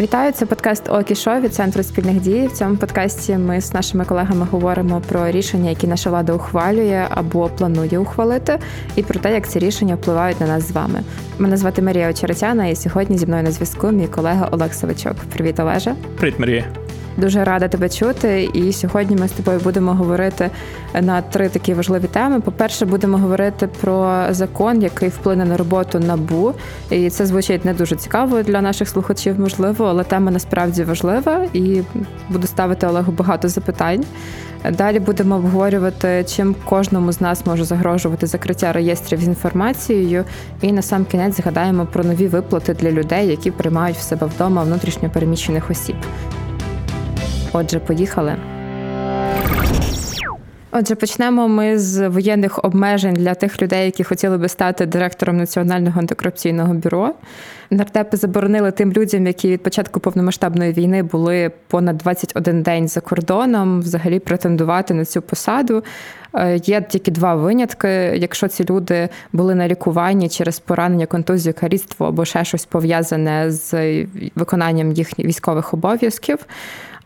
Вітаю, це подкаст Окішо від центру спільних дій. В цьому подкасті ми з нашими колегами говоримо про рішення, які наша влада ухвалює або планує ухвалити, і про те, як ці рішення впливають на нас з вами. Мене звати Марія Очеретяна, і сьогодні зі мною на зв'язку мій колега Олег Савичок. Привіт, Олеже. Привіт, Марія. Дуже рада тебе чути. І сьогодні ми з тобою будемо говорити на три такі важливі теми. По-перше, будемо говорити про закон, який вплине на роботу набу. І це звучить не дуже цікаво для наших слухачів, можливо, але тема насправді важлива і буду ставити Олегу багато запитань. Далі будемо обговорювати, чим кожному з нас може загрожувати закриття реєстрів з інформацією. І на сам кінець згадаємо про нові виплати для людей, які приймають в себе вдома внутрішньо переміщених осіб. Отже, поїхали. Отже, почнемо ми з воєнних обмежень для тих людей, які хотіли би стати директором Національного антикорупційного бюро. Нардепи заборонили тим людям, які від початку повномасштабної війни були понад 21 день за кордоном, взагалі претендувати на цю посаду. Е, є тільки два винятки. Якщо ці люди були на лікуванні через поранення, контузію, каріцтво або ще щось пов'язане з виконанням їхніх військових обов'язків.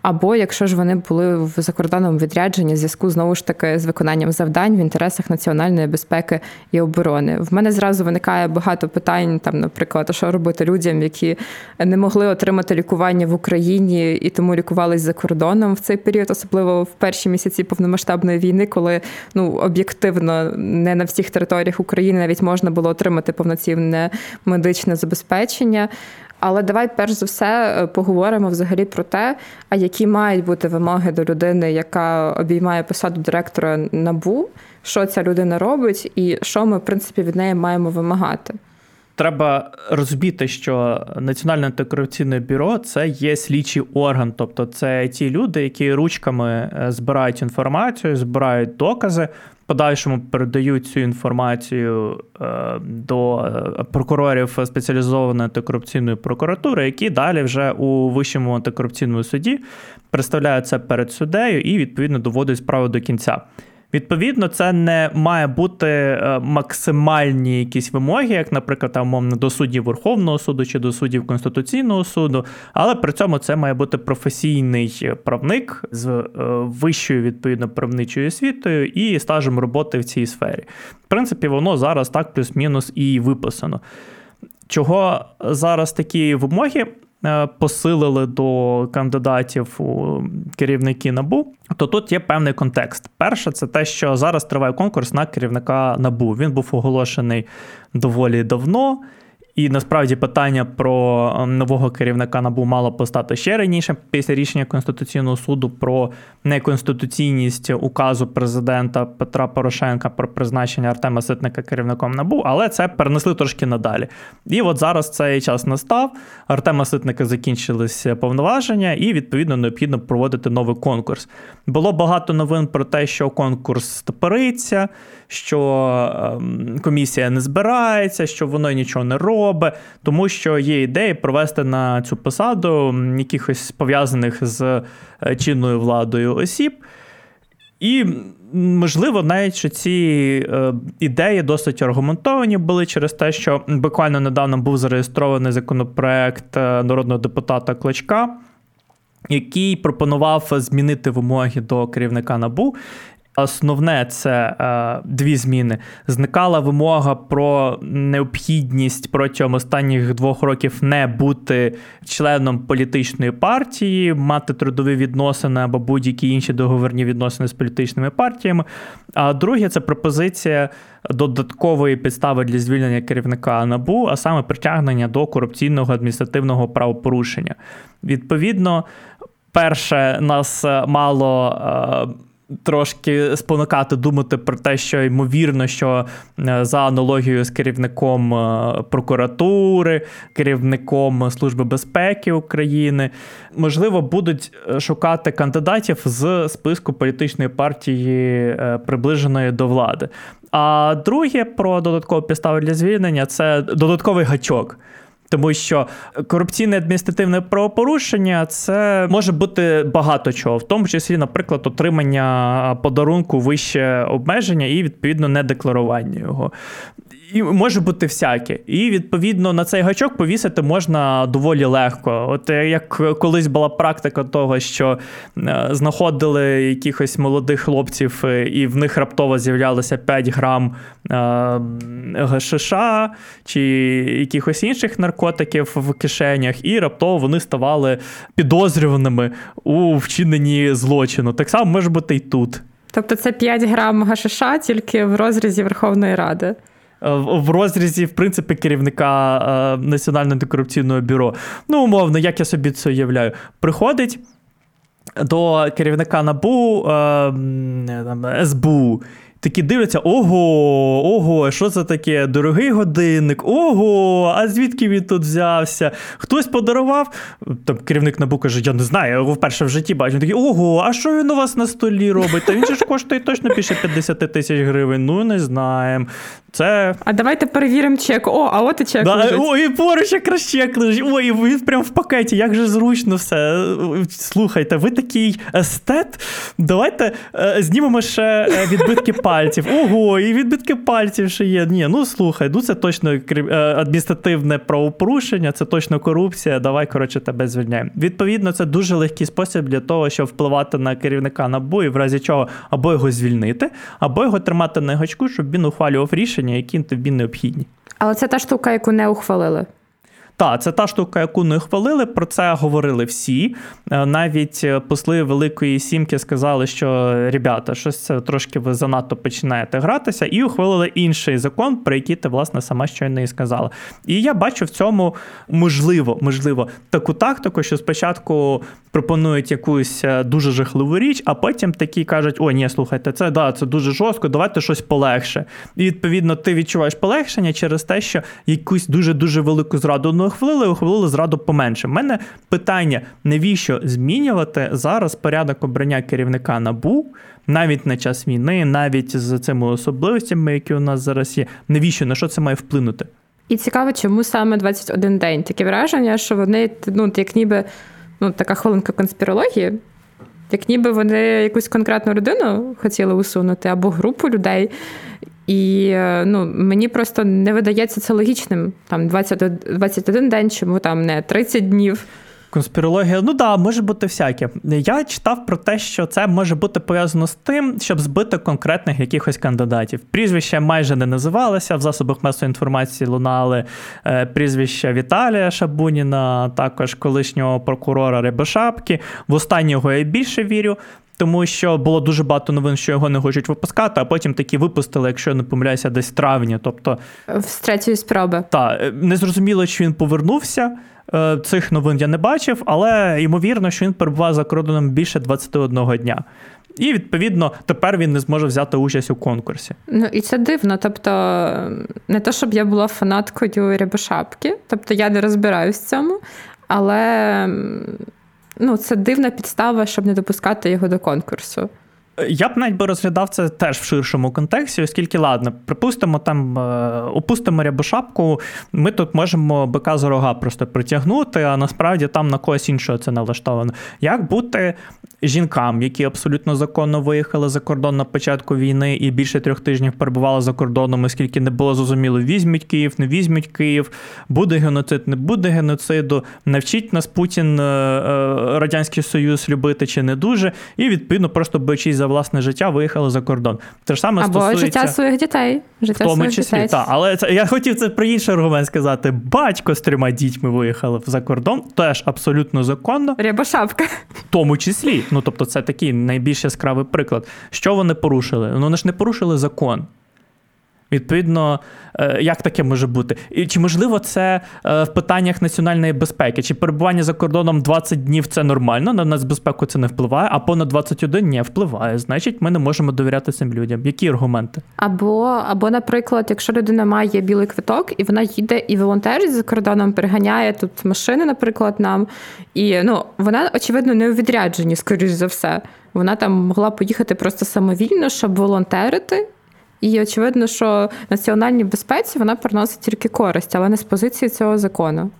Або якщо ж вони були в закордонному відрядженні в зв'язку знову ж таки з виконанням завдань в інтересах національної безпеки і оборони, в мене зразу виникає багато питань. Там, наприклад, що робити людям, які не могли отримати лікування в Україні і тому лікувались за кордоном в цей період, особливо в перші місяці повномасштабної війни, коли ну об'єктивно не на всіх територіях України навіть можна було отримати повноцінне медичне забезпечення. Але давай перш за все е, поговоримо взагалі про те, а які мають бути вимоги до людини, яка обіймає посаду директора набу, що ця людина робить, і що ми в принципі від неї маємо вимагати. Треба розуміти, що Національне антикорупційне бюро це є слідчий орган, тобто це ті люди, які ручками е, збирають інформацію, збирають докази, подальшому передають цю інформацію е, до е, прокурорів спеціалізованої антикорупційної прокуратури, які далі вже у вищому антикорупційному суді представляють це перед суддею і відповідно доводять справу до кінця. Відповідно, це не має бути е, максимальні якісь вимоги, як, наприклад, там, умовно, до суддів Верховного суду чи до суддів Конституційного суду, але при цьому це має бути професійний правник з е, вищою відповідно правничою освітою і стажем роботи в цій сфері. В принципі, воно зараз так плюс-мінус і виписано. Чого зараз такі вимоги посилили до кандидатів у керівники набу, то тут є певний контекст. Перше, це те, що зараз триває конкурс на керівника набу. Він був оголошений доволі давно. І насправді питання про ем, нового керівника набу мало постати ще раніше після рішення Конституційного суду про неконституційність указу президента Петра Порошенка про призначення Артема Ситника керівником набу, але це перенесли трошки надалі. І от зараз цей час настав. Артема Ситника закінчилися повноваження, і відповідно необхідно проводити новий конкурс. Було багато новин про те, що конкурс стопориться, що ем, комісія не збирається, що воно нічого не робить, тому що є ідеї провести на цю посаду якихось пов'язаних з е, чинною владою осіб. І, можливо, навіть що ці е, ідеї досить аргументовані були через те, що буквально недавно був зареєстрований законопроект е, народного депутата Клочка, який пропонував змінити вимоги до керівника набу Основне це е, дві зміни. Зникала вимога про необхідність протягом останніх двох років не бути членом політичної партії, мати трудові відносини або будь-які інші договірні відносини з політичними партіями. А друге, це пропозиція додаткової підстави для звільнення керівника НАБУ, а саме притягнення до корупційного адміністративного правопорушення. Відповідно, перше нас мало. Е, трошки спонукати думати про те, що ймовірно, що е, за аналогією з керівником е, прокуратури, керівником Служби безпеки України, можливо, будуть е, шукати кандидатів з списку політичної партії, приближеної до влади. А друге про додаткову підставу для звільнення це додатковий гачок. Тому що корупційне адміністративне правопорушення це може бути багато чого, в тому числі, наприклад, отримання подарунку вище обмеження і відповідно недекларування його. І може бути всяке. І відповідно на цей гачок повісити можна доволі легко. От е, як колись була практика того, що е, знаходили якихось молодих хлопців, е, і в них раптово з'являлося 5 грам ГШШ чи якихось інших наркотиків в кишенях, і раптово вони ставали підозрюваними у вчиненні злочину. Так само може бути і тут. Тобто це 5 грам ГШШ тільки в розрізі Верховної Ради. Е, в розрізі, в принципі, керівника е, Національного антикорупційного бюро. Ну, умовно, як я собі це уявляю, приходить до керівника НАБУ там, СБУ такі дивляться: ого, ого, що це таке? Дорогий годинник, ого, а звідки він тут взявся? Хтось подарував. Там керівник НАБУ каже, я не знаю, я його вперше в житті бачу. Він такий, ого, а що він у вас на столі робить? Та він же ж коштує точно більше 50 тисяч гривень. Ну, не знаємо. Це... А давайте перевіримо чек. О, а от і чек. Да, лежить. Ой, поруч якраз чек лежить. Ой, він прям в пакеті, як же зручно все. Слухайте, ви такий естет. Давайте е, знімемо ще е, відбитки пальців. Ого, і відбитки пальців ще є. Ні, ну слухай, ну це точно е, адміністративне правопорушення, це точно корупція. Давай, коротше, тебе звільняємо. Відповідно, це дуже легкий спосіб для того, щоб впливати на керівника НАБУ і в разі чого або його звільнити, або його тримати на гачку, щоб він ухвалював рішення, які тобі необхідні. Але це та штука, яку не ухвалили. Так, це та штука, яку не хвалили. Про це говорили всі. Е, навіть е, посли Великої Сімки сказали, що ребята, щось це трошки ви занадто починаєте гратися, і ухвалили інший закон, про який ти, власне, сама щойно і сказала. І я бачу в цьому можливо, можливо, таку тактику, що спочатку пропонують якусь е, дуже жахливу річ, а потім такі кажуть: о, ні, слухайте, це да, це дуже жорстко, давайте щось полегше. І відповідно ти відчуваєш полегшення через те, що якусь дуже дуже велику зраду не ухвалили, ухвалили зраду поменше. У мене питання: навіщо змінювати зараз порядок обрання керівника набу? Навіть на час війни, навіть з цими особливостями, які у нас зараз є, навіщо на що це має вплинути? І цікаво, чому саме 21 день таке враження, що вони ну як ніби ну, така хвилинка конспірології, як ніби вони якусь конкретну людину хотіли усунути або групу людей. І е, ну, мені просто не видається це логічним. Там 20, 21 день, чому там не 30 днів. Конспірологія, ну да, може бути всяке. Я читав про те, що це може бути пов'язано з тим, щоб збити конкретних якихось кандидатів. Прізвища майже не називалися в засобах масової інформації. Лунали е, прізвища Віталія Шабуніна, також колишнього прокурора Рябошапки. В останнього я більше вірю. Тому що було дуже багато новин, що його не хочуть випускати, а потім такі випустили, якщо я не помиляюся, десь травні. Тобто з третьої спроби. Так, е, не зрозуміло, чи він повернувся. Е, цих новин я не бачив, але ймовірно, що він перебував за кордоном більше 21 дня. І відповідно тепер він не зможе взяти участь у конкурсі. Ну і це дивно. Тобто, не те, щоб я була фанаткою Рябошапки, тобто я не розбираюсь в цьому, але ну, це дивна підстава, щоб не допускати його до конкурсу. Я б навіть би розглядав це теж в ширшому контексті, оскільки, ладно, припустимо, там е, опустимо рябошапку, ми тут можемо бика за рога просто притягнути, а насправді там на когось іншого це налаштовано. Як бути жінкам, які абсолютно законно виїхали за кордон на початку війни і більше трьох тижнів перебували за кордоном, оскільки не було зрозуміло, візьмуть Київ, не візьмуть Київ, буде геноцид, не буде геноциду, навчить нас Путін е, е, Радянський Союз любити чи не дуже, і відповідно просто боючись за власне життя виїхали за кордон. Те ж саме Або стосується... життя своїх дітей. Життя в тому числі, так. Але це я хотів це про інший аргумент сказати. Батько з трьома дітьми виїхали за кордон, теж абсолютно законно. Рябошапка. В тому числі. Ну тобто, це такий найбільш яскравий приклад. Що вони порушили? Ну, вони ж не порушили закон. Відповідно, е, як таке може бути? І Чи можливо це е, в питаннях національної безпеки? Чи перебування за кордоном 20 днів це нормально? На нацбезпеку це не впливає, а понад 21 не впливає. Значить, ми не можемо довіряти цим людям. Які аргументи? Або, або, наприклад, якщо людина має білий квиток і вона їде і волонтерить за кордоном, переганяє тут машини, наприклад, нам, і ну вона очевидно не у відрядженні, скоріш за все. Вона там могла поїхати просто самовільно, щоб волонтерити. І очевидно, що національній безпеці вона приносить тільки користь, але не з позиції цього закону.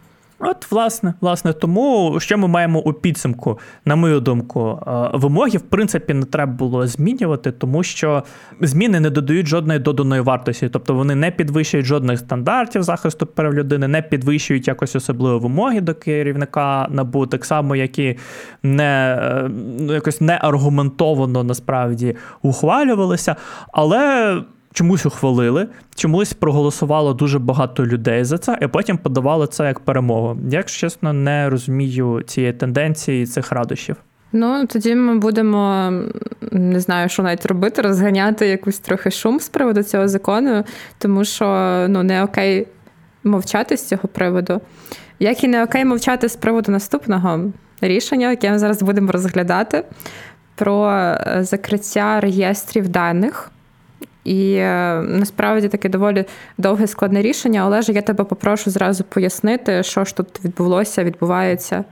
От, власне, власне, тому що ми маємо у підсумку, на мою думку, е, вимоги в принципі не треба було змінювати, тому що зміни не додають жодної доданої вартості, тобто вони не підвищують жодних стандартів захисту прав людини, не підвищують якось особливо вимоги до керівника набу, так само, як і не е, ну, якось не аргументовано насправді ухвалювалися. Але чомусь ухвалили, чомусь проголосувало дуже багато людей за це, і потім подавали це як перемогу. Я, якщо чесно, не розумію цієї тенденції цих радощів. Ну, тоді ми будемо не знаю, що навіть робити, розганяти якусь трохи шум з приводу цього закону, тому що ну, не окей мовчати з цього приводу. Як і не окей мовчати з приводу наступного рішення, яке ми зараз будемо розглядати, про е, закриття реєстрів даних і е, насправді таке доволі довге складне рішення. Олеже, я тебе попрошу зразу пояснити, що ж тут відбулося, відбувається.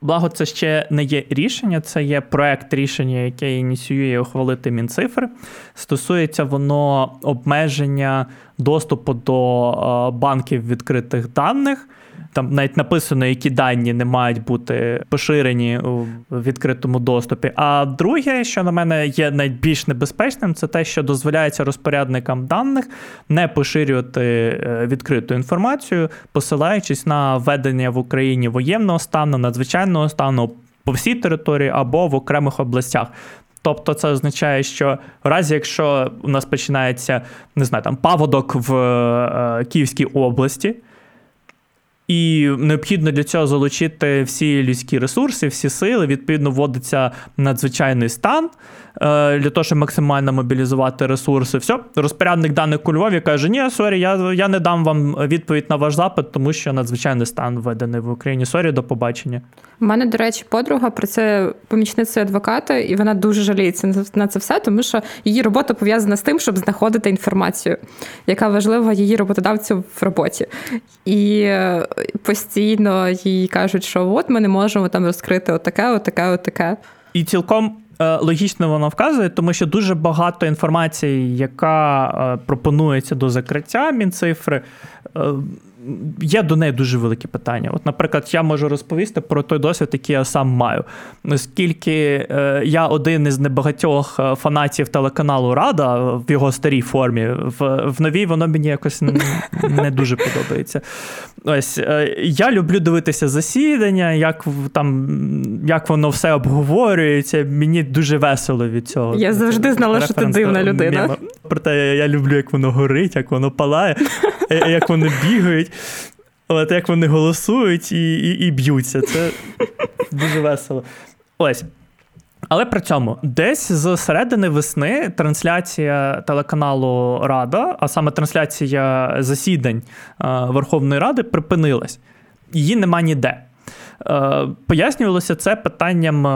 Благо, це ще не є рішення, це є проект рішення, яке ініціює ухвалити Мінцифри. Стосується воно обмеження доступу до е, банків відкритих даних. Там навіть написано, які дані не мають бути поширені у відкритому доступі. А друге, що на мене є найбільш небезпечним, це те, що дозволяється розпорядникам даних не поширювати е, відкриту інформацію, посилаючись на введення в Україні воєнного стану, надзвичайного стану по всій території або в окремих областях. Тобто це означає, що в разі, якщо у нас починається не знаю, там паводок в е, Київській області. І необхідно для цього залучити всі людські ресурси, всі сили. Відповідно, вводиться надзвичайний стан для того, щоб максимально мобілізувати ресурси. Все, розпорядник даних у Львові каже: Ні, sorry, я я не дам вам відповідь на ваш запит, тому що надзвичайний стан введений в Україні. Sorry, до побачення. У мене, до речі, подруга про це помічниця адвоката, і вона дуже жаліється на це все, тому що її робота пов'язана з тим, щоб знаходити інформацію, яка важлива її роботодавцю в роботі. І е, постійно їй кажуть, що от ми не можемо там розкрити отаке, отаке, отаке. І цілком. Е, логічно воно вказує, тому що дуже багато інформації, яка е, пропонується до закриття мінцифри, є до неї дуже великі питання. От, наприклад, я можу розповісти про той досвід, який я сам маю. Оскільки е, я один із небагатьох е, фанатів телеканалу Рада в його старій формі, в, в новій воно мені якось не дуже подобається. Ось е, я люблю дивитися засідання, як там як воно все обговорюється. Мені дуже весело від цього. Я завжди знала, що ти дивна людина. Проте я люблю, як воно горить, як воно палає, як вони бігають. От як вони голосують і і, і б'ються. Це дуже весело. Ось. Але при цьому десь з середини весни трансляція телеканалу Рада, а саме трансляція засідань Верховної Ради, припинилась. Її нема ніде. Е, пояснювалося це питанням е,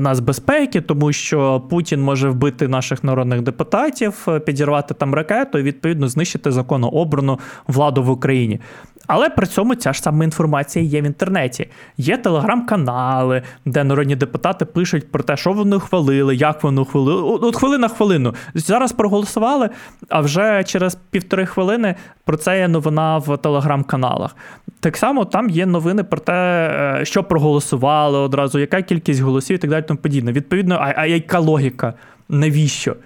нас безпеки, тому що Путін може вбити наших народних депутатів, підірвати там ракету і відповідно знищити законообрану владу в Україні. Але при цьому ця ж сама інформація є в інтернеті. Є телеграм-канали, де народні депутати пишуть про те, що вони ухвалили, як вони ухвалили. От хвилина хвилину. Зараз проголосували, а вже через півтори хвилини про це є новина в телеграм-каналах. Так само там є новини про те, е, що проголосували одразу, яка кількість голосів і так далі. тому подібне. Відповідно, а, а яка логіка? Навіщо?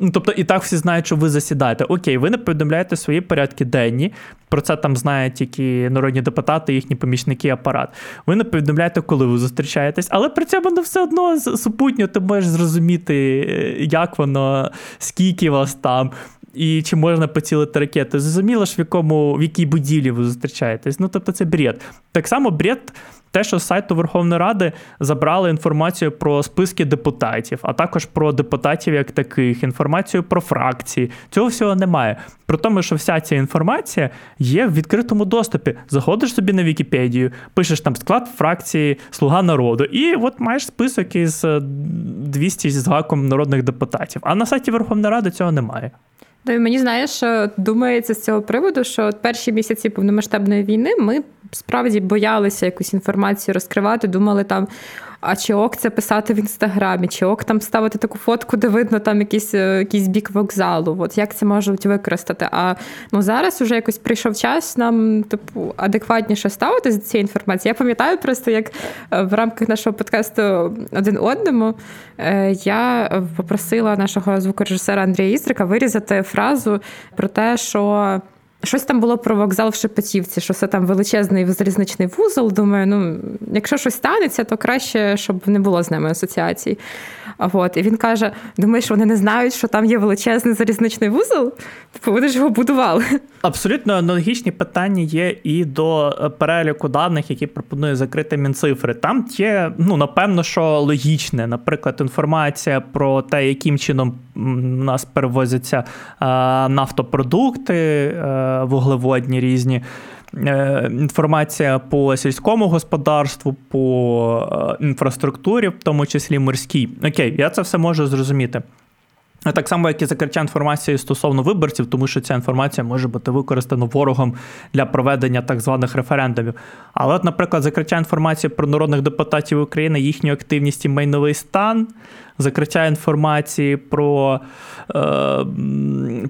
Ну, тобто, і так всі знають, що ви засідаєте. Окей, ви не повідомляєте свої порядки денні. Про це там знають тільки народні депутати, їхні помічники, апарат. Ви не повідомляєте, коли ви зустрічаєтесь, але при цьому воно все одно супутньо ти можеш зрозуміти, е, як воно, скільки вас там. І чи можна поцілити ракети? Зрозуміло ж, в якому в якій будівлі ви зустрічаєтесь. Ну тобто, це бред. Так само бред те, що з сайту Верховної Ради забрали інформацію про списки депутатів, а також про депутатів як таких, інформацію про фракції. Цього всього немає. Про тому, що вся ця інформація є в відкритому доступі. Заходиш собі на Вікіпедію, пишеш там склад фракції Слуга народу, і от маєш список із 200 з гаком народних депутатів. А на сайті Верховної Ради цього немає. Да, мені знаєш, думається з цього приводу, що от перші місяці повномасштабної війни ми справді боялися якусь інформацію розкривати, думали там. А чи ок це писати в інстаграмі, чи ок там ставити таку фотку, де видно там якийсь е, якийсь бік вокзалу? От як це можуть використати? А ну зараз вже якось прийшов час нам типу адекватніше ставити з цією інформацією. Я пам'ятаю просто, як е, в рамках нашого подкасту один одному е, я попросила нашого звукорежисера Андрія Істрика вирізати фразу про те, що. Щось там було про вокзал в Шепетівці, що це там величезний залізничний вузол. Думаю, ну якщо щось станеться, то краще, щоб не було з ними асоціацій. От. І він каже: думаєш, вони не знають, що там є величезний залізничний вузол? Типу, вони ж його будували. Абсолютно аналогічні питання є і до е, переліку даних, які пропонує закрити Мінцифри. Там є, ну напевно, що логічне, наприклад, інформація про те, яким чином у нас перевозяться е, нафтопродукти, е, вуглеводні різні. Інформація по сільському господарству, по інфраструктурі, в тому числі морській. Окей, я це все можу зрозуміти. Так само, як і закриття інформації стосовно виборців, тому що ця інформація може бути використана ворогом для проведення так званих референдумів. Але, от, наприклад, закриття інформації про народних депутатів України, їхню активність і майновий стан, закриття інформації про е,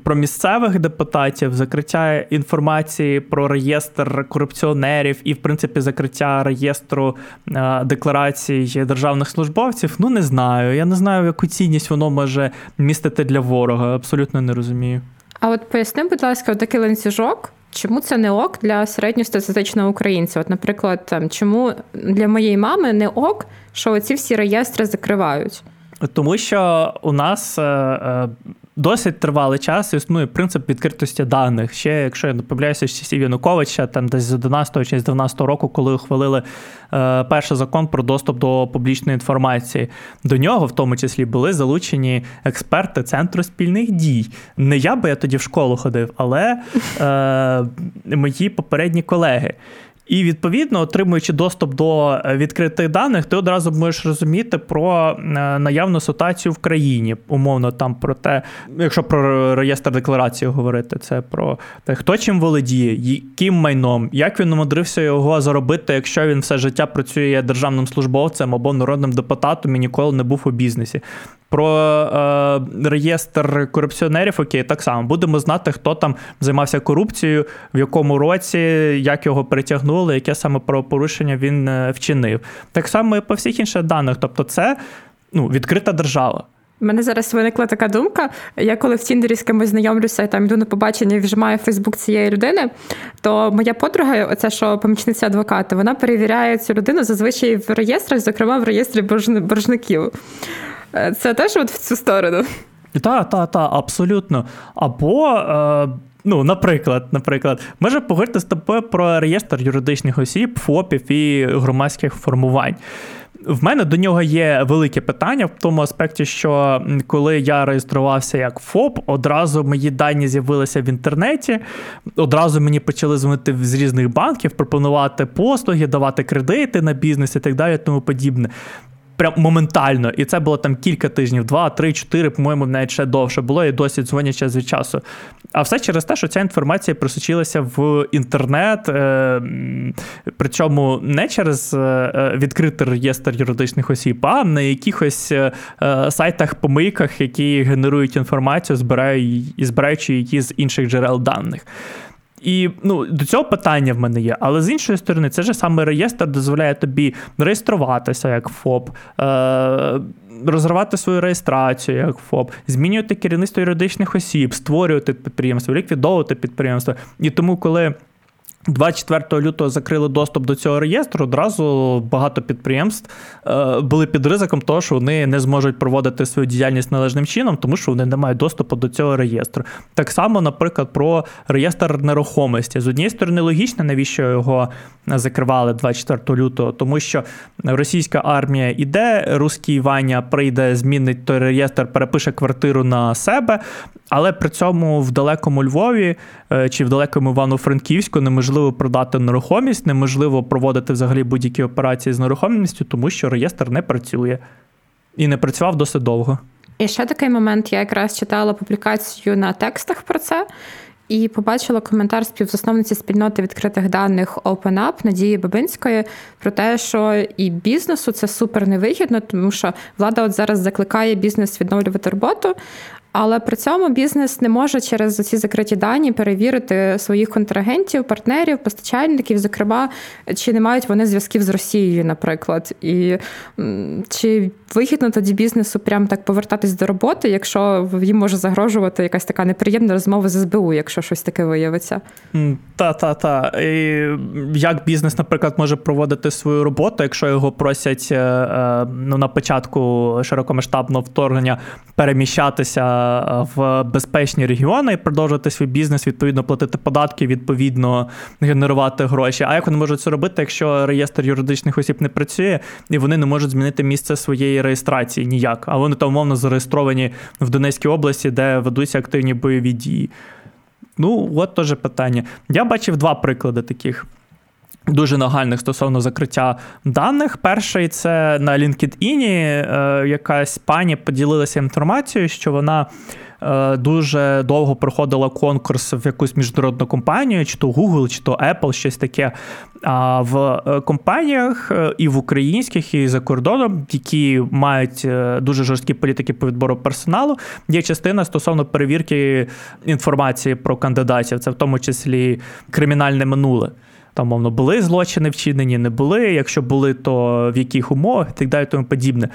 про місцевих депутатів, закриття інформації про реєстр корупціонерів і, в принципі, закриття реєстру е, декларацій державних службовців. Ну, не знаю. Я не знаю, яку цінність воно може містити для ворога. Абсолютно не розумію. А от поясни, будь ласка, такий ланцюжок. Чому це не ок для середньостатистичного українця? От, наприклад, там чому для моєї мами не ок, що ці всі реєстри закривають? Тому що у нас е, е, досить тривалий час існує принцип відкритості даних. Ще, якщо я не помиляюся, з часів Януковича, там десь з 11 чи з 12 року, коли ухвалили е, перший закон про доступ до публічної інформації. До нього, в тому числі, були залучені експерти Центру спільних дій. Не я би я тоді в школу ходив, але е, мої попередні колеги. І відповідно, отримуючи доступ до е, відкритих даних, ти одразу можеш розуміти про е, наявну ситуацію в країні. Умовно, там про те, якщо про реєстр декларації говорити, це про те, хто чим володіє, яким майном, як він умудрився його заробити, якщо він все життя працює державним службовцем або народним депутатом і ніколи не був у бізнесі. Про е, реєстр корупціонерів, окей, так само будемо знати, хто там займався корупцією, в якому році, як його притягнули, яке саме правопорушення він е, вчинив. Так само і по всіх інших даних. Тобто, це ну, відкрита держава. У мене зараз виникла така думка. Я коли в Тіндері з кимось знайомлюся там йду на побачення і вжимаю Фейсбук цієї людини, то моя подруга, оця що помічниця адвоката, вона перевіряє цю людину зазвичай в реєстрах, зокрема в реєстрі боржників. Е, це теж от в цю сторону. Так, так, так, абсолютно. Або. Е... Ну, наприклад, наприклад, може поговорити з тобою про реєстр юридичних осіб, ФОПів і громадських формувань. В мене до нього є велике питання в тому аспекті, що коли я реєструвався як ФОП, одразу мої дані з'явилися в інтернеті, одразу мені почали дзвонити з різних банків, пропонувати послуги, давати кредити на бізнес і так далі, тому подібне прям моментально. І це було там кілька тижнів, два, три, чотири, по-моєму, навіть ще довше було, і досі дзвонять час від часу. А все через те, що ця інформація просочилася в інтернет, е, причому не через е, відкритий реєстр юридичних осіб, а на якихось е, сайтах-помийках, які генерують інформацію, збираючи її з інших джерел даних. І ну, до цього питання в мене є. Але з іншої сторони, це ж саме реєстр дозволяє тобі реєструватися як ФОП, е- розривати свою реєстрацію як ФОП, змінювати керівництво юридичних осіб, створювати підприємство, ліквідовувати підприємство. І тому, коли 24 лютого закрили доступ до цього реєстру. Одразу багато підприємств е, були під ризиком того, що вони не зможуть проводити свою діяльність належним чином, тому що вони не мають доступу до цього реєстру. Так само, наприклад, про реєстр нерухомості з однієї сторони, логічно, навіщо його закривали 24 лютого, тому що російська армія іде, русський Ваня прийде, змінить той реєстр, перепише квартиру на себе, але при цьому в далекому Львові е, чи в далекому Івано-Франківську неможливо продати нерухомість, неможливо проводити взагалі будь-які операції з нерухомістю, тому що реєстр не працює і не працював досить довго. І ще такий момент: я якраз читала публікацію на текстах про це. І побачила коментар співзасновниці спільноти відкритих даних OpenUp Надії Бабинської про те, що і бізнесу це супер невигідно, тому що влада от зараз закликає бізнес відновлювати роботу. Але при цьому бізнес не може через ці закриті дані перевірити своїх контрагентів, партнерів, постачальників, зокрема, чи не мають вони зв'язків з Росією, наприклад, і чи вигідно тоді бізнесу прям так повертатись до роботи, якщо їм може загрожувати якась така неприємна розмова з СБУ, якщо щось таке виявиться? Та, та, та. І Як бізнес, наприклад, може проводити свою роботу, якщо його просять е, е, ну, на початку широкомасштабного вторгнення переміщатися в безпечні регіони і продовжувати свій бізнес, відповідно платити податки, відповідно генерувати гроші. А як вони можуть це робити, якщо реєстр юридичних осіб не працює і вони не можуть змінити місце своєї реєстрації ніяк? А вони там умовно зареєстровані в Донецькій області, де ведуться активні бойові дії? Ну, от теж питання. Я бачив два приклади таких. Дуже нагальних стосовно закриття даних. Перший це на LinkedIn е, якась пані поділилася інформацією, що вона е, дуже довго проходила конкурс в якусь міжнародну компанію, чи то Google, чи то Apple, щось таке. А в е, компаніях і в українських, і за кордоном, які мають дуже жорсткі політики по відбору персоналу, є частина стосовно перевірки інформації про кандидатів, це в тому числі кримінальне минуле. Там, мовно, були злочини вчинені, не були. Якщо були, то в яких умовах і так далі, тому подібне.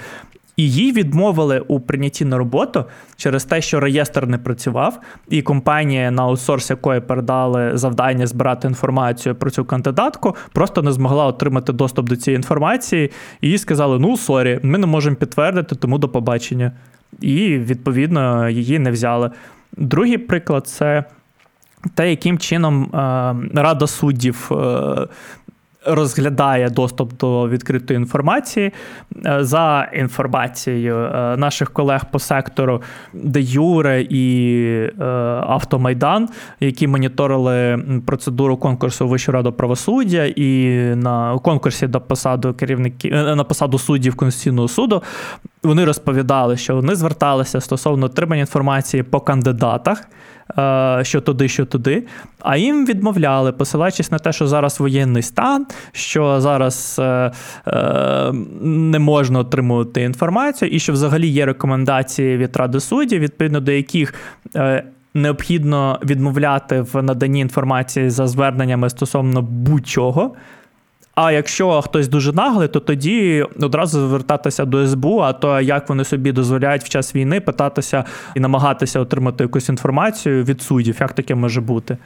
І їй відмовили у прийнятті на роботу через те, що реєстр не працював, і компанія, на аутсорс якої передали завдання збирати інформацію про цю кандидатку, просто не змогла отримати доступ до цієї інформації. І їй сказали: ну sorry, ми не можемо підтвердити, тому до побачення. І відповідно її не взяли. Другий приклад це те, яким чином е, Рада суддів е, розглядає доступ до відкритої інформації е, за інформацією наших колег по сектору Де Юре і Автомайдан, які моніторили процедуру конкурсу Вищої ради правосуддя і на конкурсі до посаду керівників на посаду суддів Конституційного суду. Вони розповідали, що вони зверталися стосовно отримання інформації по кандидатах. Е, що туди, що туди. А їм відмовляли, посилаючись на те, що зараз воєнний стан, що зараз е, е, не можна отримувати інформацію, і що взагалі є рекомендації від Ради суддів, відповідно до яких. Необхідно відмовляти в наданні інформації за зверненнями стосовно будь-чого. А якщо хтось дуже наглий, то тоді одразу звертатися до СБУ, а то як вони собі дозволяють в час війни питатися і намагатися отримати якусь інформацію від суддів, як таке може бути?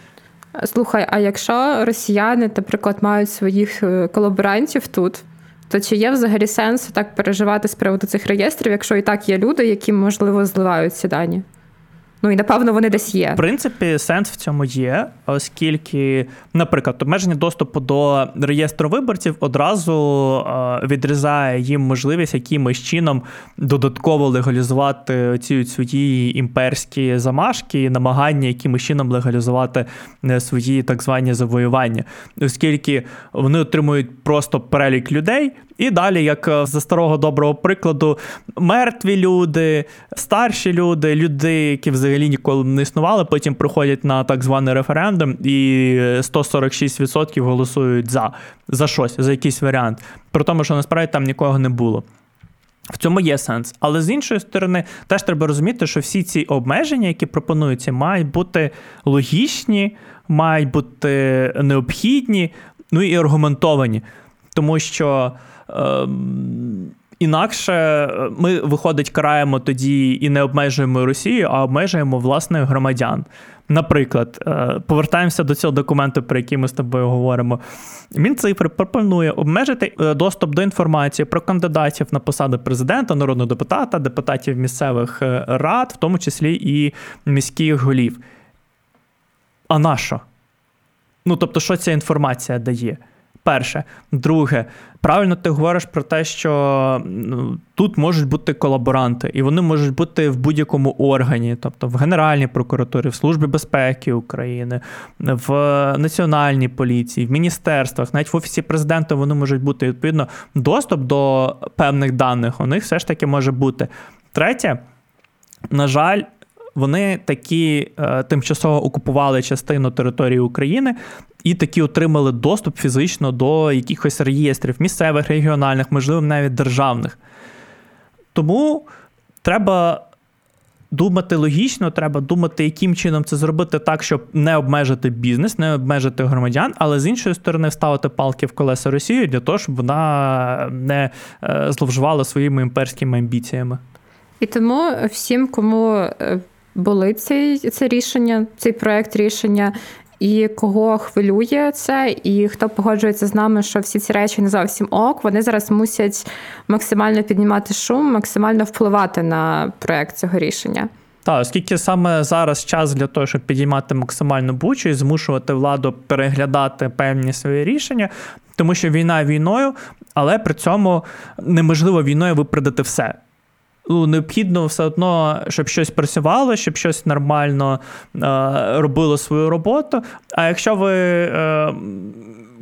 Слухай, а якщо росіяни, наприклад, мають своїх е, колаборантів тут, то чи є взагалі сенс так переживати з приводу цих реєстрів, якщо і так є люди, які можливо зливають ці дані? Ну і напевно вони десь є. В принципі, сенс в цьому є, оскільки, наприклад, обмеження доступу до реєстру виборців одразу відрізає їм можливість якимось чином додатково легалізувати ці свої імперські замашки і намагання якимось чином легалізувати е, свої так звані завоювання, оскільки вони отримують просто перелік людей. І далі, як е, за старого доброго прикладу, мертві люди, старші люди, люди, які взагалі ніколи не існували, потім приходять на так званий референдум, і 146% голосують за за щось, за якийсь варіант. При тому, що насправді там нікого не було. В цьому є сенс. Але з іншої сторони, теж треба розуміти, що всі ці обмеження, які пропонуються, мають бути логічні, мають бути необхідні, ну і аргументовані. Тому що. Ем, інакше е, ми, виходить, караємо тоді і не обмежуємо Росію, а обмежуємо власне громадян. Наприклад, е, повертаємося до цього документу, про який ми з тобою говоримо. Мінцифри пропонує обмежити е, доступ до інформації про кандидатів на посади президента, народного депутата, депутатів місцевих рад, в тому числі і міських голів. А на що? Ну тобто, що ця інформація дає? Перше. Друге, правильно ти говориш про те, що ну, тут можуть бути колаборанти, і вони можуть бути в будь-якому органі, тобто в Генеральній прокуратурі, в Службі безпеки України, в Національній поліції, в міністерствах, навіть в офісі президента вони можуть бути відповідно доступ до певних даних. У них все ж таки може бути. Третє, на жаль. Вони такі е, тимчасово окупували частину території України і такі отримали доступ фізично до якихось реєстрів місцевих, регіональних, можливо, навіть державних. Тому треба. Думати логічно, треба думати, яким чином це зробити так, щоб не обмежити бізнес, не обмежити громадян, але з іншої сторони ставити палки в колеса Росії для того, щоб вона не е, зловживала своїми імперськими амбіціями. І тому всім, кому е, були ці, це рішення, цей проект рішення. І кого хвилює це, і хто погоджується з нами, що всі ці речі не зовсім ок, вони зараз мусять максимально піднімати шум, максимально впливати на проект цього рішення. Так, оскільки саме зараз час для того, щоб підіймати максимальну бучу і змушувати владу переглядати певні свої рішення, тому що війна війною, але при цьому неможливо війною виправдати все ну, необхідно все одно, щоб щось працювало, щоб щось нормально е, робило свою роботу. А якщо ви е,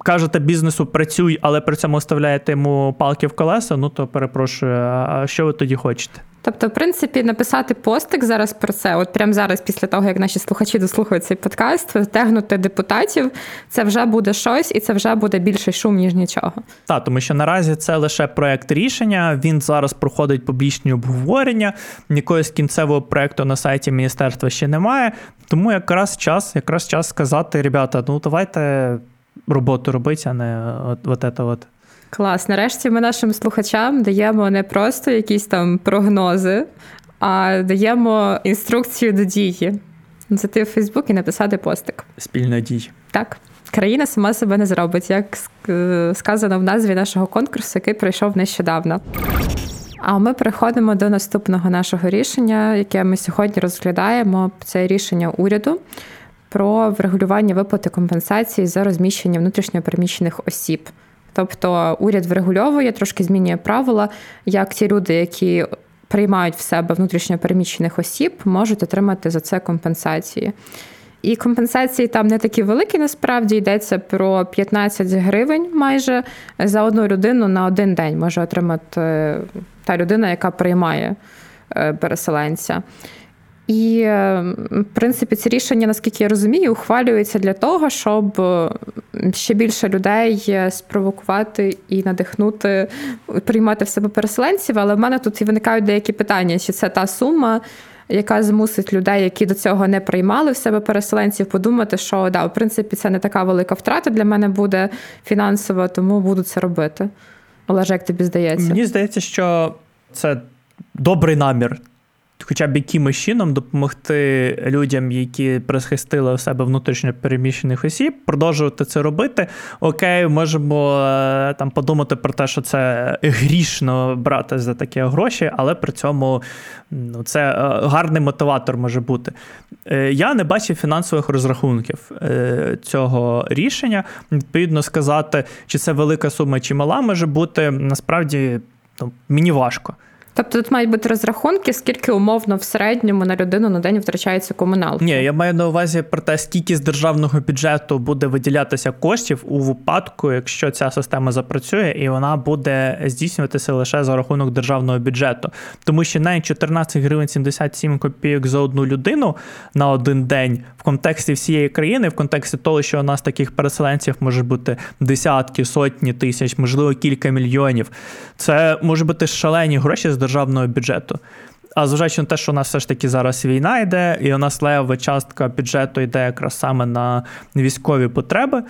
кажете бізнесу працюй, але при цьому вставляєте йому палки в колеса, ну то перепрошую, а що ви тоді хочете? Тобто, в принципі, написати постик зараз про це, от прямо зараз, після того, як наші слухачі дослухають цей подкаст, втягнути депутатів, це вже буде щось, і це вже буде більший шум, ніж нічого. Так, тому що наразі це лише проект рішення. Він зараз проходить публічні обговорення. Нікоїсь кінцевого проекту на сайті міністерства ще немає. Тому якраз час, якраз час сказати, ребята, ну давайте роботу робити, а не от, от, от, от. Клас. Нарешті ми нашим слухачам даємо не просто якісь там прогнози, а даємо інструкцію до дії. Зайти в Фейсбук і написати постик. Спільна дій. Так. Країна сама себе не зробить, як сказано в назві нашого конкурсу, який пройшов нещодавно. А ми переходимо до наступного нашого рішення, яке ми сьогодні розглядаємо. Це рішення уряду про врегулювання виплати компенсації за розміщення внутрішньопереміщених осіб. Тобто уряд врегульовує, трошки змінює правила, як ті люди, які приймають в себе внутрішньопереміщених осіб, можуть отримати за це компенсації. І компенсації там не такі великі, насправді йдеться про 15 гривень майже за одну людину на один день може отримати е, та людина, яка приймає е, переселенця. І, в принципі, ці рішення, наскільки я розумію, ухвалюються для того, щоб е, ще більше людей е, спровокувати і надихнути, приймати в себе переселенців. Але в мене тут і виникають деякі питання: чи це та сума, яка змусить людей, які до цього не приймали в себе переселенців, подумати, що да, в принципі, це не така велика втрата для мене буде фінансова, тому буду це робити. Олеже, як тобі здається? Мені здається, що це добрий намір хоча б якимось чином допомогти людям, які присхистили у себе внутрішньо переміщених осіб, продовжувати це робити. Окей, можемо е, там подумати про те, що це грішно брати за такі гроші, але при цьому ну, це е, гарний мотиватор може бути. Е, я не бачив фінансових розрахунків цього рішення. Відповідно, сказати, чи це велика сума, чи мала може бути, насправді ну, мені важко. Тобто тут мають бути розрахунки, скільки умовно в середньому на людину на день втрачається комуналка? Ні, я маю на увазі про те, скільки з державного бюджету буде виділятися коштів у випадку, якщо ця система запрацює, і вона буде здійснюватися лише за рахунок державного бюджету. Тому що навіть 14 гривень 77 копійок за одну людину на один день в контексті всієї країни, в контексті того, що у нас таких переселенців може бути десятки, сотні тисяч, можливо, кілька мільйонів. Це може бути шалені гроші державного бюджету. А зважаючи на те, що у нас все ж таки зараз війна йде, і у нас левова частка бюджету йде якраз саме на військові потреби.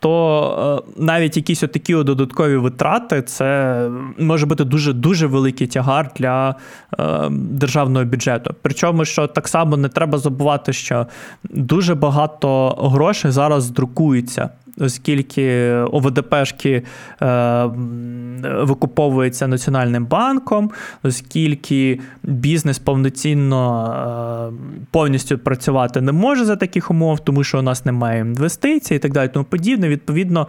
То е, навіть якісь такі додаткові витрати, це може бути дуже дуже великий тягар для е, державного бюджету. Причому, що так само не треба забувати, що дуже багато грошей зараз друкується оскільки ОВДПшки е, викуповуються Національним банком, оскільки бізнес повноцінно е, повністю працювати не може за таких умов, тому що у нас немає інвестицій і так далі. Тому подібне. Відповідно,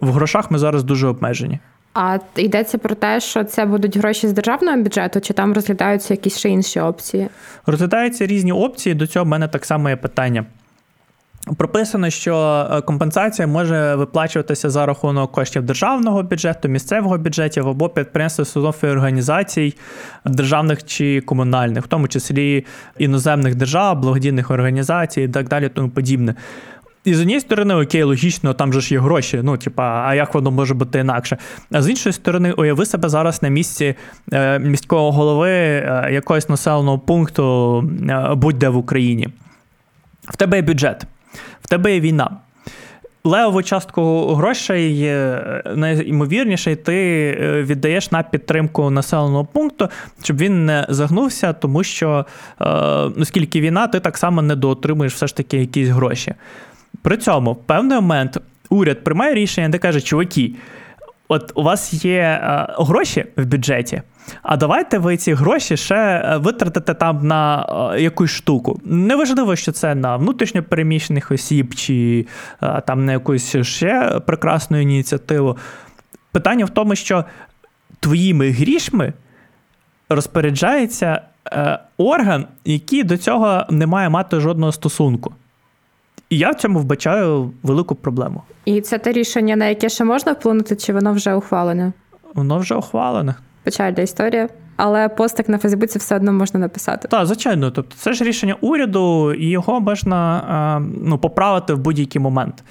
в грошах ми зараз дуже обмежені. А йдеться про те, що це будуть гроші з державного бюджету, чи там розглядаються якісь ще інші опції? Розглядаються різні опції. До цього в мене так само є питання. Прописано, що е, компенсація може виплачуватися за рахунок коштів державного бюджету, місцевого бюджетів або підприємств установ і організацій державних чи комунальних, в тому числі іноземних держав, благодійних організацій і так далі, тому подібне. І з однієї сторони, окей, логічно, там же ж є гроші. Ну, типа, а як воно може бути інакше? А з іншої сторони, уяви себе зараз на місці е, міського голови е, якогось населеного пункту будь-де в Україні. В тебе є бюджет, тебе є війна. Левову частку грошей найімовірніше ти віддаєш на підтримку населеного пункту, щоб він не загнувся, тому що, оскільки війна, ти так само не доотримуєш все ж таки якісь гроші. При цьому в певний момент уряд приймає рішення, де каже, чуваки, от у вас є е, гроші в бюджеті, а давайте ви ці гроші ще е, витратите там на е, якусь штуку. Неважливо, що це на внутрішньо переміщених осіб чи е, там на якусь ще прекрасну ініціативу. Питання в тому, що твоїми грішми розпоряджається орган, який до цього не має мати жодного стосунку. І я в цьому вбачаю велику проблему. І це те рішення, на яке ще можна вплинути, чи воно вже ухвалене? Воно вже ухвалене. Печальна історія. Але постик на Фейсбуці все одно можна написати. Так, звичайно. Тобто, це ж рішення уряду, і його можна ну, поправити в будь-який момент.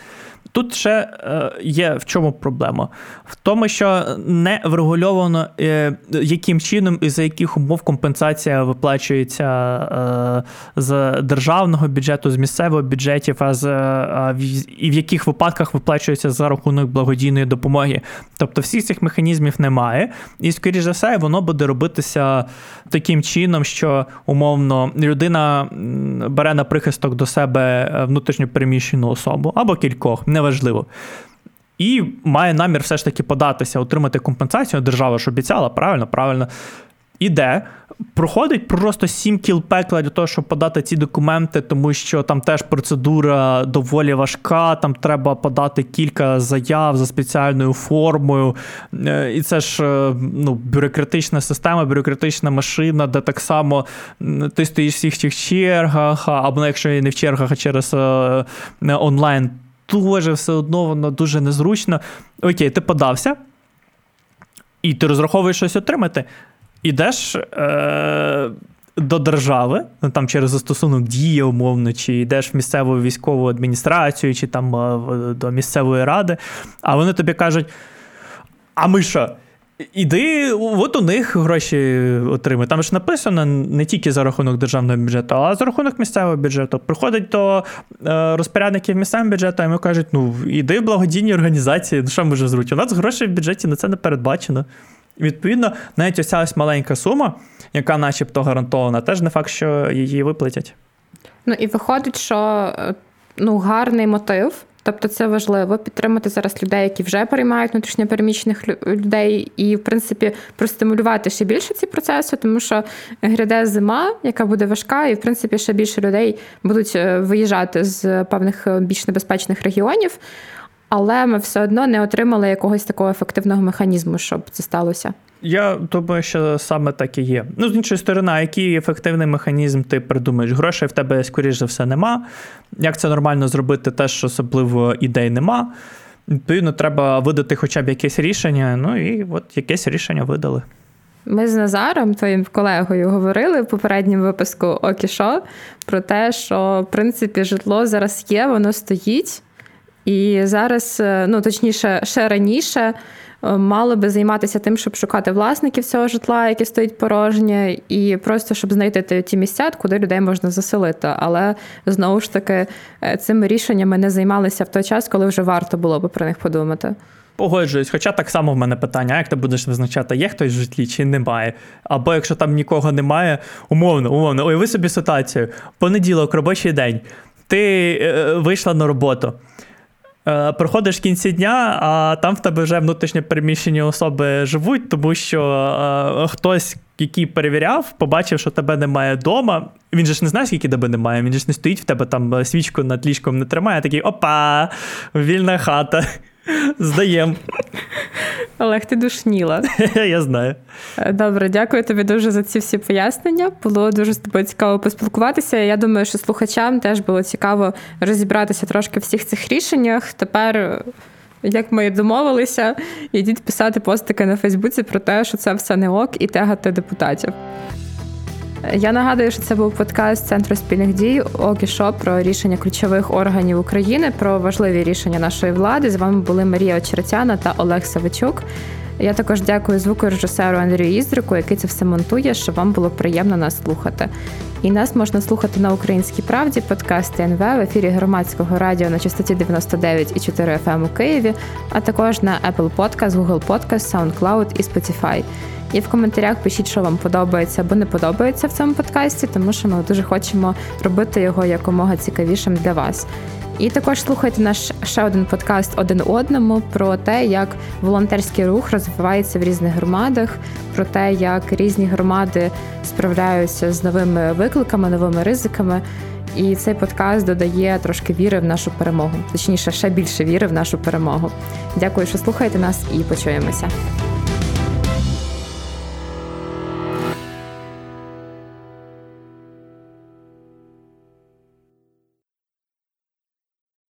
Тут ще е, є в чому проблема? В тому, що не врегульовано, е, яким чином і за яких умов компенсація виплачується е, з державного бюджету, з місцевого бюджетів, а з і в яких випадках виплачується за рахунок благодійної допомоги. Тобто всіх цих механізмів немає, і, скоріш за все, воно буде робитися таким чином, що умовно людина бере на прихисток до себе внутрішньо переміщену особу або кількох неважливо. І має намір все ж таки податися, отримати компенсацію. Держава ж обіцяла, правильно, правильно. Іде, проходить просто сім кіл пекла для того, щоб подати ці документи, тому що там теж процедура доволі важка, там треба подати кілька заяв за спеціальною формою. Е, і це ж е, ну, бюрократична система, бюрократична машина, де так само ти стоїш в всіх цих чергах, або якщо не в чергах, а через е, онлайн дуже все одно воно дуже незручно. Окей, ти подався, і ти розраховуєш щось отримати. Ідеш е, до держави, ну, там через застосунок дії, умовно, чи йдеш в місцеву військову адміністрацію, чи там е, до місцевої ради, а вони тобі кажуть: а ми що? Іди, от у них гроші отримуй. Там ж написано не тільки за рахунок державного бюджету, а за рахунок місцевого бюджету. Приходить до е, розпорядників місцевого бюджету, і йому кажуть: ну, іди в благодійні організації, ну що може зручно? У нас грошей в бюджеті на це не передбачено. відповідно, навіть оця ось маленька сума, яка начебто гарантована, теж не факт, що її виплатять. Ну і виходить, що е, ну, гарний мотив. Тобто це важливо підтримати зараз людей, які вже приймають внутрішньопереміщених людей, і, в принципі, простимулювати ще більше ці процеси, тому що гряде зима, яка буде важка, і в принципі ще більше людей будуть е, виїжджати з певних е, більш небезпечних регіонів. Але ми все одно не отримали якогось такого ефективного механізму, щоб це сталося. Я думаю, що саме так і є. Ну, з іншої сторони, який ефективний механізм ти придумаєш? Грошей в тебе, скоріш за все, нема. Як це нормально зробити, теж особливо ідей нема. Відповідно, треба видати хоча б якесь рішення. Ну і от якесь рішення видали. Ми з Назаром, твоїм колегою, говорили в попередньому випуску Окішо про те, що в принципі житло зараз є, воно стоїть. І зараз, е, ну точніше, ще раніше Е, мало би займатися тим, щоб шукати власників цього житла, яке стоїть порожнє, і просто щоб знайти ті місця, куди людей можна заселити. Але знову ж таки е, цими рішеннями не займалися в той час, коли вже варто було би про них подумати. Погоджуюсь, хоча так само в мене питання: як ти будеш визначати, є хтось в житлі чи немає? Або якщо там нікого немає, умовно, умовно, уяви собі ситуацію. Понеділок, робочий день, ти вийшла на роботу. Е, приходиш в кінці дня, а там в тебе вже внутрішньо переміщені особи живуть, тому що е, хтось, який перевіряв, побачив, що тебе немає вдома. Він же ж не знає, скільки тебе немає. Він же ж не стоїть в тебе там е, свічку над ліжком не тримає, такий опа, вільна хата. Здаєм. Олег, ти душніла. Я знаю. Добре, дякую тобі дуже за ці всі пояснення. Було дуже з тобою цікаво поспілкуватися. Я думаю, що слухачам теж було цікаво розібратися трошки в всіх цих рішеннях. Тепер. Як ми домовилися, ідіть писати постики на Фейсбуці про те, що це все не ок, і тегати депутатів. Я нагадую, що це був подкаст Центру спільних дій ОКІШО про рішення ключових органів України про важливі рішення нашої влади. З вами були Марія Очеретяна та Олег Савичук. Я також дякую звукорежисеру Андрію Іздрику, який це все монтує, щоб вам було приємно нас слухати. І нас можна слухати на українській правді, подкасти НВ в ефірі громадського радіо на частоті 99,4 FM ем у Києві, а також на Apple Podcast, Google Podcast, SoundCloud і Spotify. І в коментарях пишіть, що вам подобається або не подобається в цьому подкасті, тому що ми дуже хочемо робити його якомога цікавішим для вас. І також слухайте наш ще один подкаст один одному про те, як волонтерський рух розвивається в різних громадах, про те, як різні громади справляються з новими викликами, новими ризиками. І цей подкаст додає трошки віри в нашу перемогу, точніше, ще більше віри в нашу перемогу. Дякую, що слухаєте нас, і почуємося.